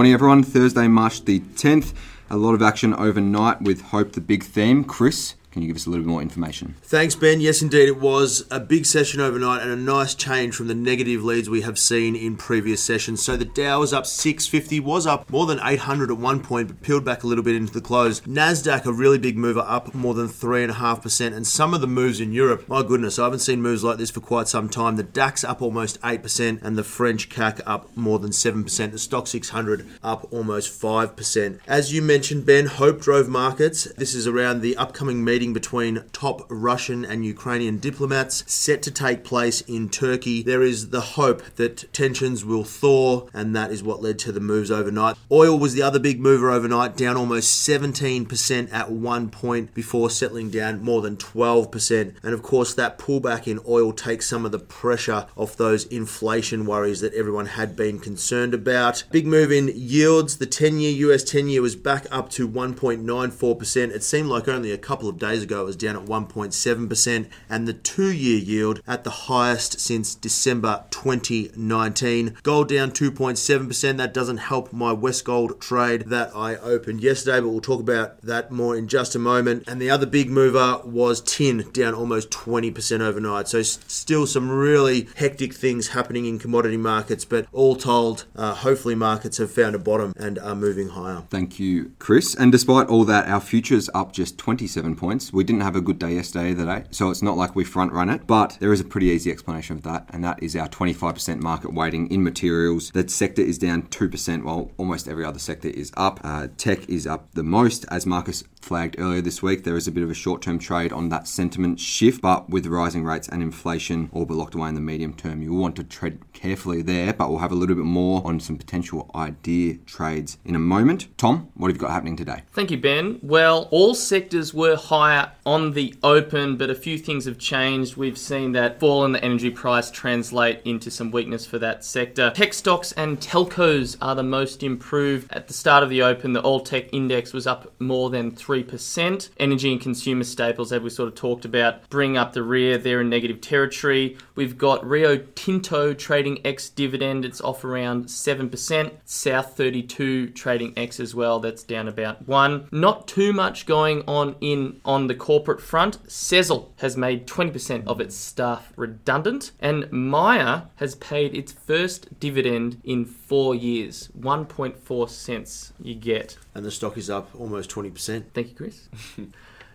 Morning, everyone. Thursday, March the 10th. A lot of action overnight with Hope, the big theme. Chris, can you give us a little bit more information? Thanks, Ben. Yes, indeed, it was a big session overnight and a nice change from the negative leads we have seen in previous sessions. So the Dow was up 650, was up more than 800 at one point, but peeled back a little bit into the close. Nasdaq, a really big mover, up more than three and a half percent, and some of the moves in Europe. My goodness, I haven't seen moves like this for quite some time. The DAX up almost eight percent, and the French CAC up more than seven percent. The Stoxx 600 up almost five percent. As you mentioned, Ben, hope drove markets. This is around the upcoming meeting meeting between top Russian and Ukrainian diplomats set to take place in Turkey. There is the hope that tensions will thaw, and that is what led to the moves overnight. Oil was the other big mover overnight, down almost 17% at one point before settling down more than 12%. And of course, that pullback in oil takes some of the pressure off those inflation worries that everyone had been concerned about. Big move in yields. The 10 year US 10 year was back up to 1.94%. It seemed like only a couple of days days ago it was down at 1.7%, and the two year yield at the highest since December 2019. Gold down 2.7%. That doesn't help my Westgold trade that I opened yesterday, but we'll talk about that more in just a moment. And the other big mover was tin, down almost 20% overnight. So, still some really hectic things happening in commodity markets, but all told, uh, hopefully markets have found a bottom and are moving higher. Thank you, Chris. And despite all that, our futures up just 27 points We didn't have a good day yesterday, today, so it's not like we front run it, but there is a pretty easy explanation of that, and that is our 25% market weighting in materials. That sector is down 2%, while almost every other sector is up. Uh, tech is up the most, as Marcus flagged earlier this week. There is a bit of a short term trade on that sentiment shift, but with rising rates and inflation all but locked away in the medium term, you will want to tread carefully there, but we'll have a little bit more on some potential idea trades in a moment. Tom, what have you got happening today? Thank you, Ben. Well, all sectors were higher on the open, but a few things have changed. We've seen that fall in the energy price translate into some weakness for that sector. Tech stocks and telcos are the most improved. At the start of the open, the all tech index was up more than 3%. Energy and consumer staples, as we sort of talked about, bring up the rear. They're in negative territory. We've got Rio Tinto trading ex dividend, it's off around 7%. South 32 trading ex as well, that's down about 1. Not too much going on in on the corporate front. Sezzle has made 20% of its staff redundant, and Myer has paid its first dividend in four years 1.4 cents you get. And the stock is up almost 20%. Thank you, Chris.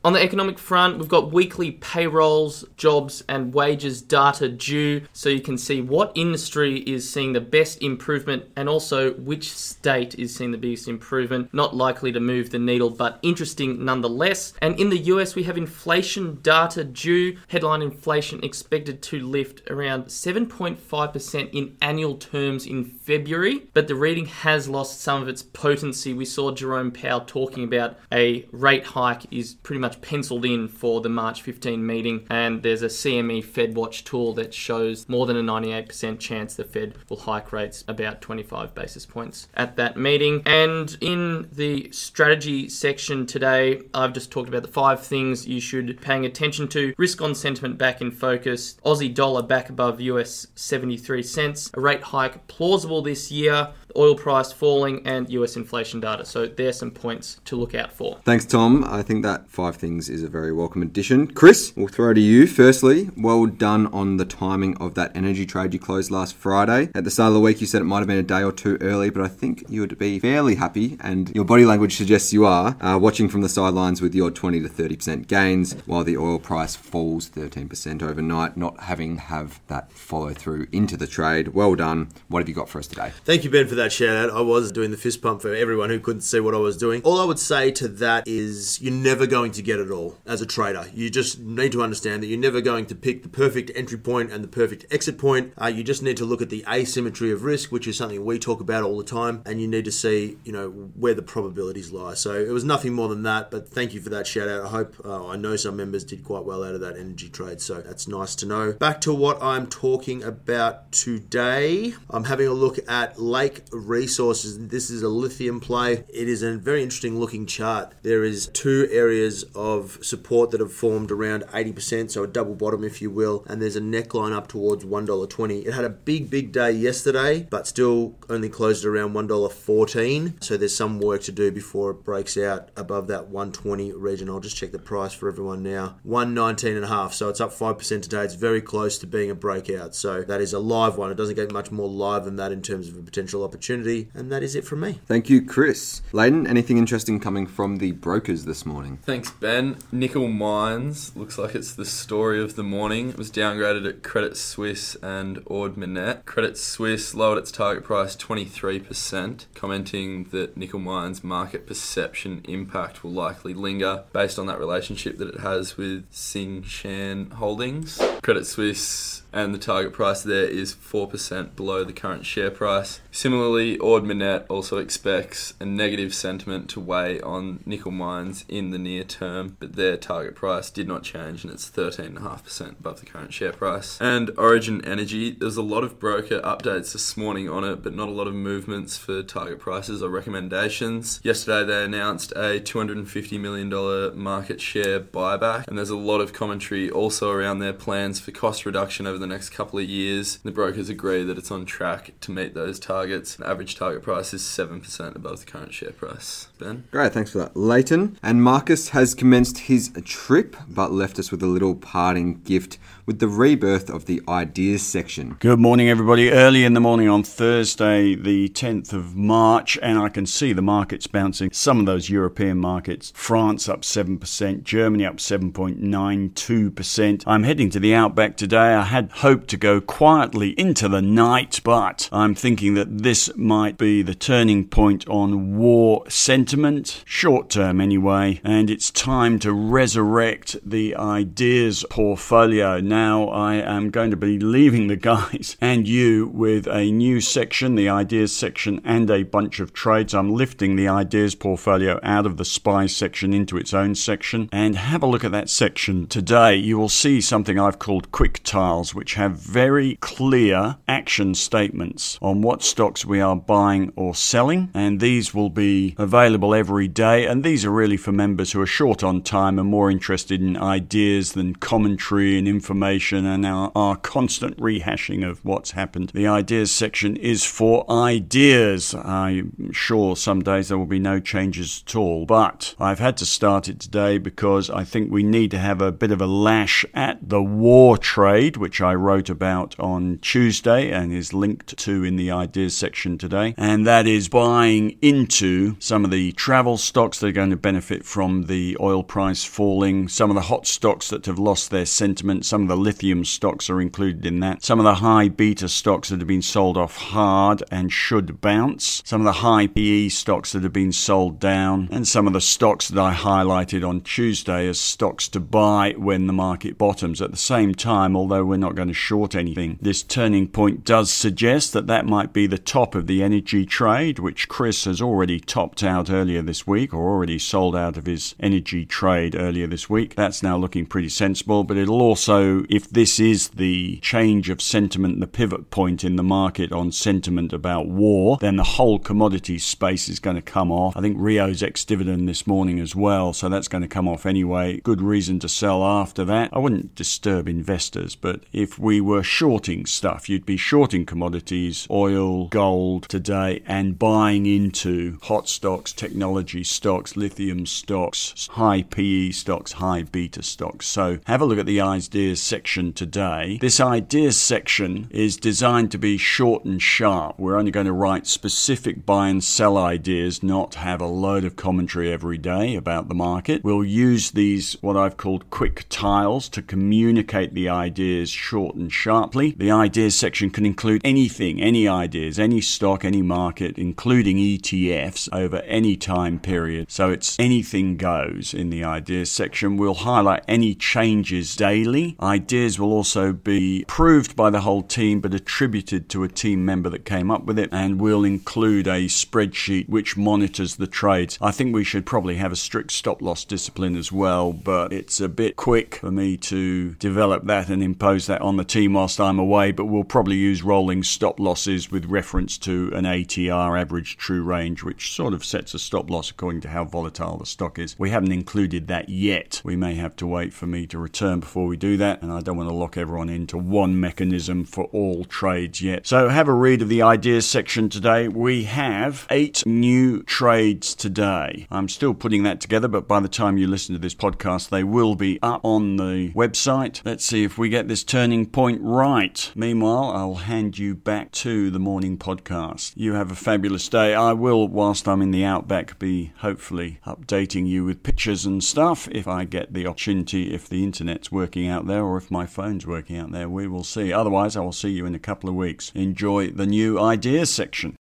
On the economic front, we've got weekly payrolls, jobs, and wages data due so you can see what industry is seeing the best improvement and also which state is seeing the biggest improvement. Not likely to move the needle, but interesting nonetheless. And in the US, we have inflation data due. Headline inflation expected to lift around 7.5% in annual terms in February, but the reading has lost some of its potency. We saw Jerome Powell talking about a rate hike is pretty much much penciled in for the March 15 meeting, and there's a CME Fed Watch tool that shows more than a 98% chance the Fed will hike rates about 25 basis points at that meeting. And in the strategy section today, I've just talked about the five things you should be paying attention to. Risk on sentiment back in focus, Aussie dollar back above US 73 cents, a rate hike plausible this year oil price falling, and US inflation data. So there's some points to look out for. Thanks, Tom. I think that five things is a very welcome addition. Chris, we'll throw to you. Firstly, well done on the timing of that energy trade you closed last Friday. At the start of the week, you said it might have been a day or two early, but I think you would be fairly happy, and your body language suggests you are, uh, watching from the sidelines with your 20 to 30% gains while the oil price falls 13% overnight, not having have that follow through into the trade. Well done. What have you got for us today? Thank you, Ben, for that that shout out. I was doing the fist pump for everyone who couldn't see what I was doing. All I would say to that is you're never going to get it all as a trader. You just need to understand that you're never going to pick the perfect entry point and the perfect exit point. Uh, you just need to look at the asymmetry of risk, which is something we talk about all the time, and you need to see, you know, where the probabilities lie. So it was nothing more than that, but thank you for that shout out. I hope, uh, I know some members did quite well out of that energy trade, so that's nice to know. Back to what I'm talking about today. I'm having a look at Lake Resources. This is a lithium play. It is a very interesting looking chart. There is two areas of support that have formed around 80%, so a double bottom, if you will, and there's a neckline up towards $1.20. It had a big, big day yesterday, but still only closed around $1.14. So there's some work to do before it breaks out above that 120 region. I'll just check the price for everyone now. 119 and a half. So it's up 5% today. It's very close to being a breakout. So that is a live one. It doesn't get much more live than that in terms of a potential opportunity. And that is it from me. Thank you, Chris. Layden, anything interesting coming from the brokers this morning? Thanks, Ben. Nickel Mines looks like it's the story of the morning. It was downgraded at Credit Suisse and Ord Minnett. Credit Suisse lowered its target price 23%, commenting that Nickel Mines' market perception impact will likely linger based on that relationship that it has with Tsingshan Holdings. Credit Suisse and the target price there is 4% below the current share price. Similarly, Ord also expects a negative sentiment to weigh on nickel mines in the near term, but their target price did not change and it's 13.5% above the current share price. And Origin Energy, there's a lot of broker updates this morning on it, but not a lot of movements for target prices or recommendations. Yesterday they announced a $250 million market share buyback, and there's a lot of commentary also around their plans for cost reduction over the next couple of years. The brokers agree that it's on track to meet those targets. Average target price is 7% above the current share price. Ben? Great, thanks for that. Leighton and Marcus has commenced his trip, but left us with a little parting gift with the rebirth of the ideas section. Good morning, everybody. Early in the morning on Thursday, the 10th of March, and I can see the markets bouncing. Some of those European markets France up 7%, Germany up 7.92%. I'm heading to the Outback today. I had hoped to go quietly into the night, but I'm thinking that this might be the turning point on war sentiment, short term anyway, and it's time to resurrect the ideas portfolio. Now I am going to be leaving the guys and you with a new section, the ideas section, and a bunch of trades. I'm lifting the ideas portfolio out of the SPY section into its own section and have a look at that section today. You will see something I've called quick tiles, which have very clear action statements on what stocks we are buying or selling, and these will be available every day. And these are really for members who are short on time and more interested in ideas than commentary and information and our, our constant rehashing of what's happened. The ideas section is for ideas. I'm sure some days there will be no changes at all, but I've had to start it today because I think we need to have a bit of a lash at the war trade, which I wrote about on Tuesday and is linked to in the ideas section today. And that is buying into some of the travel stocks that are going to benefit from the oil price falling, some of the hot stocks that have lost their sentiment, some of the lithium stocks are included in that, some of the high beta stocks that have been sold off hard and should bounce, some of the high PE stocks that have been sold down, and some of the stocks that I highlighted on Tuesday as stocks to buy when the market bottoms. At the same time, although we're not going to short anything, this turning point does suggest that that might be the top of the energy trade, which Chris has already topped out earlier this week or already sold out of his energy trade earlier this week. That's now looking pretty sensible, but it'll also, if this is the change of sentiment, the pivot point in the market on sentiment about war, then the whole commodity space is going to come off. I think Rio's ex dividend this morning as well, so that's going to come off anyway. Good reason to sell after that. I wouldn't disturb investors, but if we were shorting stuff, you'd be shorting commodities, oil, gold today, and buying into hot stocks, technology stocks, lithium stocks, high PE stocks, high beta stocks. So have a look at the ideas section today. This ideas section is designed to be short and sharp. We're only going to write specific buy and sell ideas, not have a load of commentary every day about the market. We'll use these, what I've called quick tiles, to communicate the ideas short and sharply. The ideas section can include anything, any ideas, any stock, any market, including ETFs over any time period. So it's anything goes in the ideas section. We'll highlight any changes daily. Ideas will also be approved by the whole team but attributed to a team member that came up with it, and we'll include a spreadsheet which monitors the trades. I think we should probably have a strict stop loss discipline as well, but it's a bit quick for me to develop that and impose that on the team whilst I'm away. But we'll probably use rolling stop losses with reference to an ATR average true range, which sort of sets a stop loss according to how volatile the stock is. We haven't included that yet. We may have to wait for me to return before we do that, and I don't want to lock everyone into one mechanism for all trades yet. So have a read of the ideas section today. We have eight new trades today. I'm still putting that together, but by the time you listen to this podcast, they will be up on the website. Let's see if we get this turning point right. Meanwhile, I'll hand you back to the morning podcast. You have a fabulous day. I will, whilst I'm in the outback, be hopefully updating you with pictures and stuff if I get the opportunity, if the internet's working out there if my phone's working out there. We will see. Otherwise, I will see you in a couple of weeks. Enjoy the new ideas section.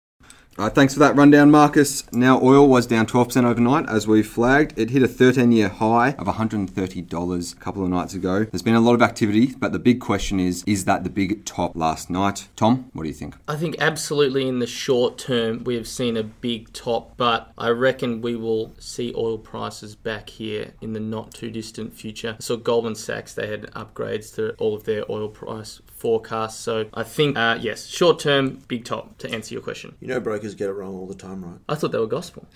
Right, thanks for that rundown, Marcus. Now, oil was down 12% overnight, as we flagged. It hit a 13 year high of $130 a couple of nights ago. There's been a lot of activity, but the big question is is that the big top last night? Tom, what do you think? I think absolutely in the short term we have seen a big top, but I reckon we will see oil prices back here in the not too distant future. I saw Goldman Sachs, they had upgrades to all of their oil price forecasts. So I think, uh, yes, short term, big top to answer your question. You know, brokers get it wrong all the time, right? I thought they were gospel.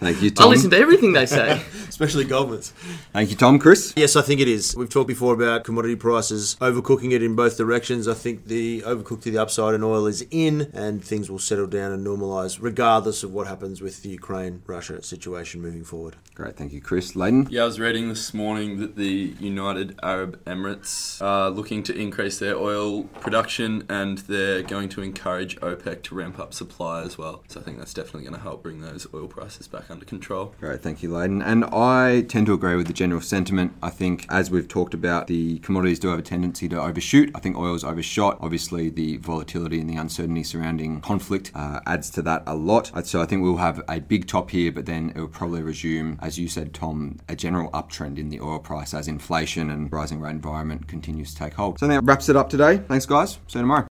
Thank you, Tom. I listen to everything they say. Especially Goldman's. Thank you, Tom. Chris? Yes, I think it is. We've talked before about commodity prices overcooking it in both directions. I think the overcooked to the upside in oil is in, and things will settle down and normalise, regardless of what happens with the Ukraine Russia situation moving forward. Great, thank you, Chris. Layden? Yeah, I was reading this morning that the United Arab Emirates are looking to increase their oil production and they're going to encourage OPEC to ramp up supply as well. So I think that's definitely going to help bring those oil prices back under control. Great, thank you, Layden. And I tend to agree with the general sentiment. I think, as we've talked about, the commodities do have a tendency to overshoot. I think oil's overshot. Obviously, the volatility and the uncertainty surrounding conflict uh, adds to that a lot. Uh, So I think we'll have a big top here, but then it will probably resume, as you said, Tom, a general uptrend in the oil price as inflation and rising rate environment continues to take hold. So that wraps it up today. Thanks, guys. See you tomorrow.